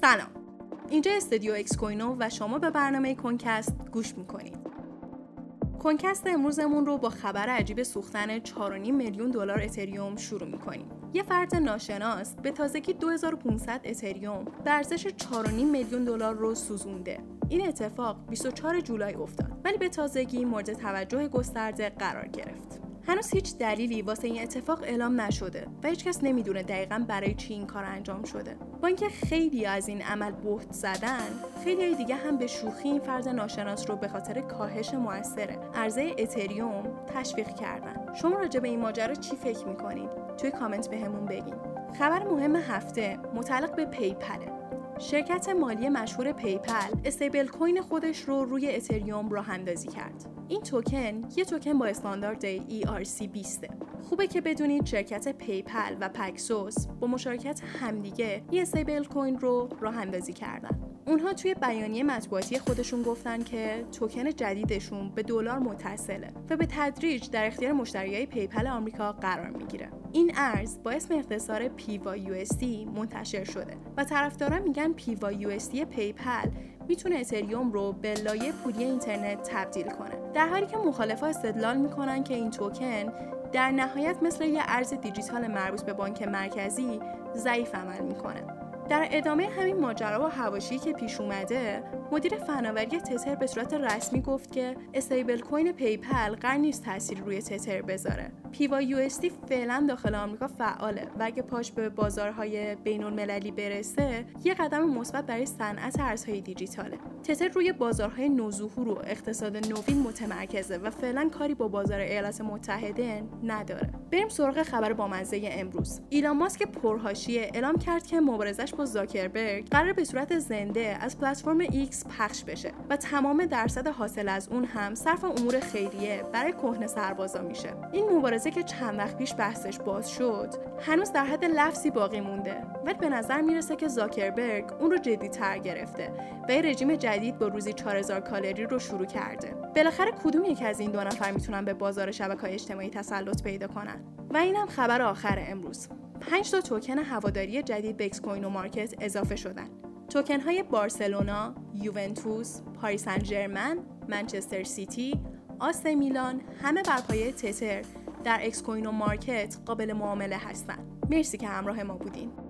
سلام. اینجا استودیو اکسکوینو و شما به برنامه کوین‌کست گوش می‌کنید. کوین‌کست امروزمون رو با خبر عجیب سوختن 4.5 میلیون دلار اتریوم شروع می‌کنیم. یه فرد ناشناس به تازگی 2500 اتریوم به ارزش 4.5 میلیون دلار رو سوزونده. این اتفاق 24 جولای افتاد ولی به تازگی مورد توجه گسترده قرار گرفت. هنوز هیچ دلیلی واسه این اتفاق اعلام نشده و هیچکس نمی‌دونه دقیقا برای چی این کار انجام شده. با اینکه خیلی از این عمل بهت زدن خیلی دیگه هم به شوخی این فرد ناشناس رو به خاطر کاهش موثر عرضه اتریوم تشویق کردن. شما راجع به این ماجرا چی فکر می‌کنید؟ توی کامنت بهمون بگین. خبر مهم هفته متعلق به PayPal ه شرکت مالی مشهور PayPal stablecoin خودش رو روی اتریوم راه اندازی کرد. این توکن یه توکن با استاندارد ERC20 خوبه که بدونید شرکت PayPal و Paxos با مشارکت همدیگه یه stablecoin رو راه اندازی کردن. اونها توی بیانیه مطبوعاتی خودشون گفتن که توکن جدیدشون به دلار متصله و به تدریج در اختیار مشتریای PayPal آمریکا قرار می‌گیره. این ارز با اسم اختصار PYUSD منتشر شده و طرفداران میگن PYUSD PayPal می‌تونه اتریوم رو به لایه پولی اینترنت تبدیل کنه. در حالی که مخالفا استدلال می‌کنن که این توکن در نهایت مثل یه ارز دیجیتال مربوط به بانک مرکزی ضعیف عمل می‌کنه. در ادامه همین ماجرا و حواشی که پیش اومده مدیر فناوری تتر به صورت رسمی گفت که stablecoin PayPal قرار نیست تاثیر روی تتر بذاره. PYU فعلا داخل آمریکا فعاله و اگه پاش به بازارهای بین المللی برسه یه قدم مثبت برای صنعت ارزهای دیجیتاله. تتر روی بازارهای نوظهور و اقتصاد نوین متمرکزه و فعلا کاری با بازار ایالات متحده نداره. بریم سراغ خبر بامزه امروز. ایلان ماسک پرحاشیه اعلام کرد که مبارزه‌ش با زاکربرگ قراره به صورت زنده از پلتفرم ایکس پخش بشه و تمام درصد حاصل از اون هم صرف امور خیریه برای کهنه سربازا میشه. این مبارزه که چند وقت پیش بحثش باز شد هنوز در حد لفظی باقی مونده ولی به نظر می‌رسه که زاکربرگ اون رو جدی تر گرفته و رژیم جدید با روزی 4000 کالری رو شروع کرده بالاخره کدوم یکی از این دو نفر می‌تونن به بازار شبکه‌های اجتماعی تسلط پیدا کنن و اینم خبر آخر امروز 5 تا توکن هواداری جدید به کوین و مارکت اضافه شدن. توکن های بارسلونا، یوونتوس، پاریس سن منچستر سیتی، آس میلان همه بر پایه تتر در Excoino Market قابل معامله هستند. مرسی که همراه ما بودین.